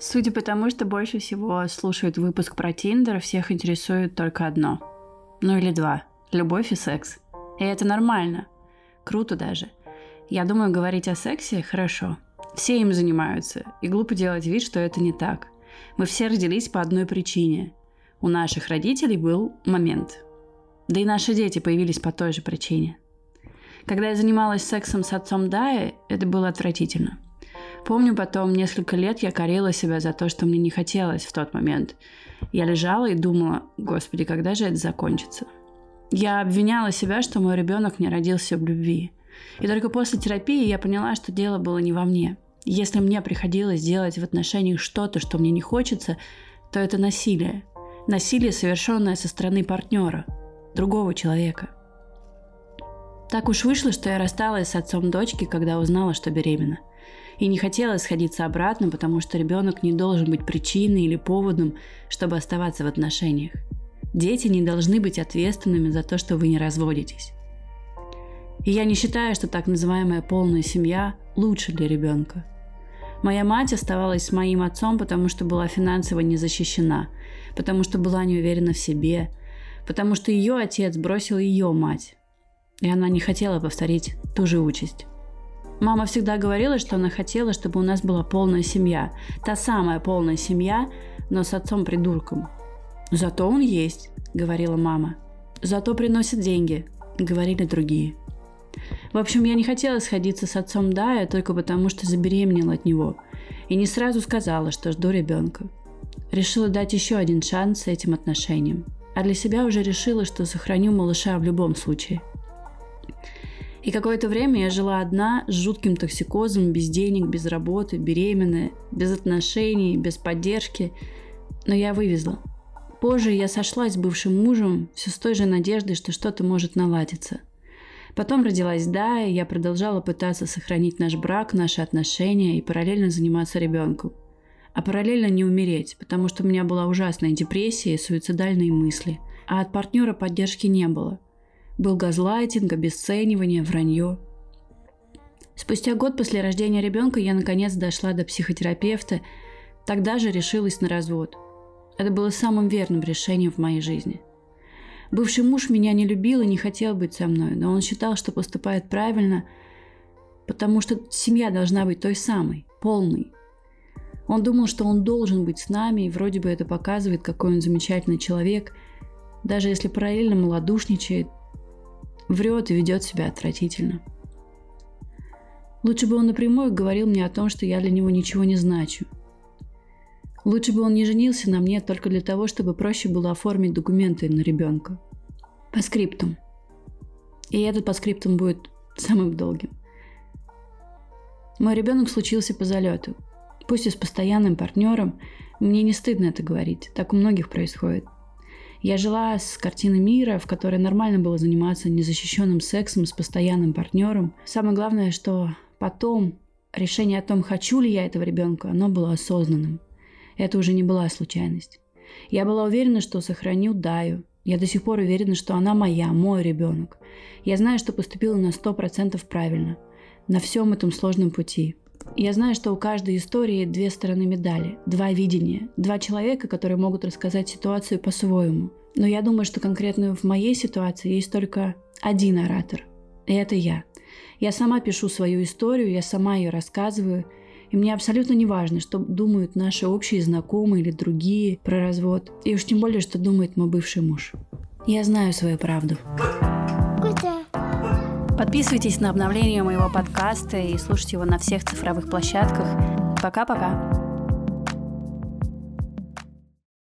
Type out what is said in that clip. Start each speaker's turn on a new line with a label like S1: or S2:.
S1: Судя по тому, что больше всего слушают выпуск про Тиндер, всех интересует только одно. Ну или два. Любовь и секс. И это нормально. Круто даже. Я думаю, говорить о сексе хорошо. Все им занимаются, и глупо делать вид, что это не так. Мы все родились по одной причине. У наших родителей был момент. Да и наши дети появились по той же причине. Когда я занималась сексом с отцом Дая, это было отвратительно. Помню потом, несколько лет я корила себя за то, что мне не хотелось в тот момент. Я лежала и думала, господи, когда же это закончится? Я обвиняла себя, что мой ребенок не родился в любви. И только после терапии я поняла, что дело было не во мне. Если мне приходилось делать в отношениях что-то, что мне не хочется, то это насилие. Насилие, совершенное со стороны партнера, другого человека. Так уж вышло, что я рассталась с отцом дочки, когда узнала, что беременна. И не хотела сходиться обратно, потому что ребенок не должен быть причиной или поводом, чтобы оставаться в отношениях. Дети не должны быть ответственными за то, что вы не разводитесь. И я не считаю, что так называемая полная семья лучше для ребенка. Моя мать оставалась с моим отцом, потому что была финансово не защищена, потому что была не уверена в себе, потому что ее отец бросил ее мать, и она не хотела повторить ту же участь. Мама всегда говорила, что она хотела, чтобы у нас была полная семья. Та самая полная семья, но с отцом-придурком. «Зато он есть», — говорила мама. «Зато приносит деньги», — говорили другие. В общем, я не хотела сходиться с отцом Дая только потому, что забеременела от него. И не сразу сказала, что жду ребенка. Решила дать еще один шанс этим отношениям. А для себя уже решила, что сохраню малыша в любом случае. И какое-то время я жила одна, с жутким токсикозом, без денег, без работы, беременная, без отношений, без поддержки. Но я вывезла. Позже я сошлась с бывшим мужем, все с той же надеждой, что что-то может наладиться – Потом родилась да, и я продолжала пытаться сохранить наш брак, наши отношения и параллельно заниматься ребенком. А параллельно не умереть, потому что у меня была ужасная депрессия и суицидальные мысли. А от партнера поддержки не было. Был газлайтинг, обесценивание, вранье. Спустя год после рождения ребенка я наконец дошла до психотерапевта, тогда же решилась на развод. Это было самым верным решением в моей жизни – Бывший муж меня не любил и не хотел быть со мной, но он считал, что поступает правильно, потому что семья должна быть той самой, полной. Он думал, что он должен быть с нами, и вроде бы это показывает, какой он замечательный человек, даже если параллельно малодушничает, врет и ведет себя отвратительно. Лучше бы он напрямую говорил мне о том, что я для него ничего не значу – Лучше бы он не женился на мне только для того, чтобы проще было оформить документы на ребенка. По скриптум. И этот по скриптум будет самым долгим. Мой ребенок случился по залету. Пусть и с постоянным партнером, мне не стыдно это говорить, так у многих происходит. Я жила с картины мира, в которой нормально было заниматься незащищенным сексом с постоянным партнером. Самое главное, что потом решение о том, хочу ли я этого ребенка, оно было осознанным. Это уже не была случайность. Я была уверена, что сохраню Даю. Я до сих пор уверена, что она моя, мой ребенок. Я знаю, что поступила на сто процентов правильно. На всем этом сложном пути. Я знаю, что у каждой истории две стороны медали, два видения, два человека, которые могут рассказать ситуацию по-своему. Но я думаю, что конкретно в моей ситуации есть только один оратор. И это я. Я сама пишу свою историю, я сама ее рассказываю – и мне абсолютно не важно, что думают наши общие знакомые или другие про развод. И уж тем более, что думает мой бывший муж. Я знаю свою правду. Подписывайтесь на обновление моего подкаста и слушайте его на всех цифровых площадках. Пока-пока.